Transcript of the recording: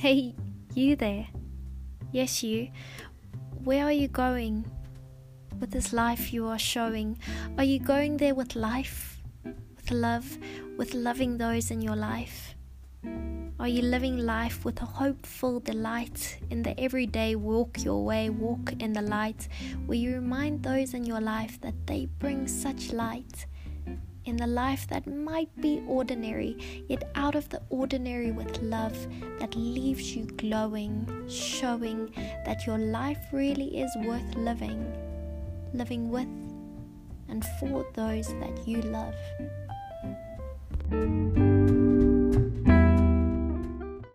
Hey, you there. Yes, you. Where are you going with this life you are showing? Are you going there with life, with love, with loving those in your life? Are you living life with a hopeful delight in the everyday walk your way, walk in the light, where you remind those in your life that they bring such light? In the life that might be ordinary, yet out of the ordinary with love that leaves you glowing, showing that your life really is worth living, living with and for those that you love.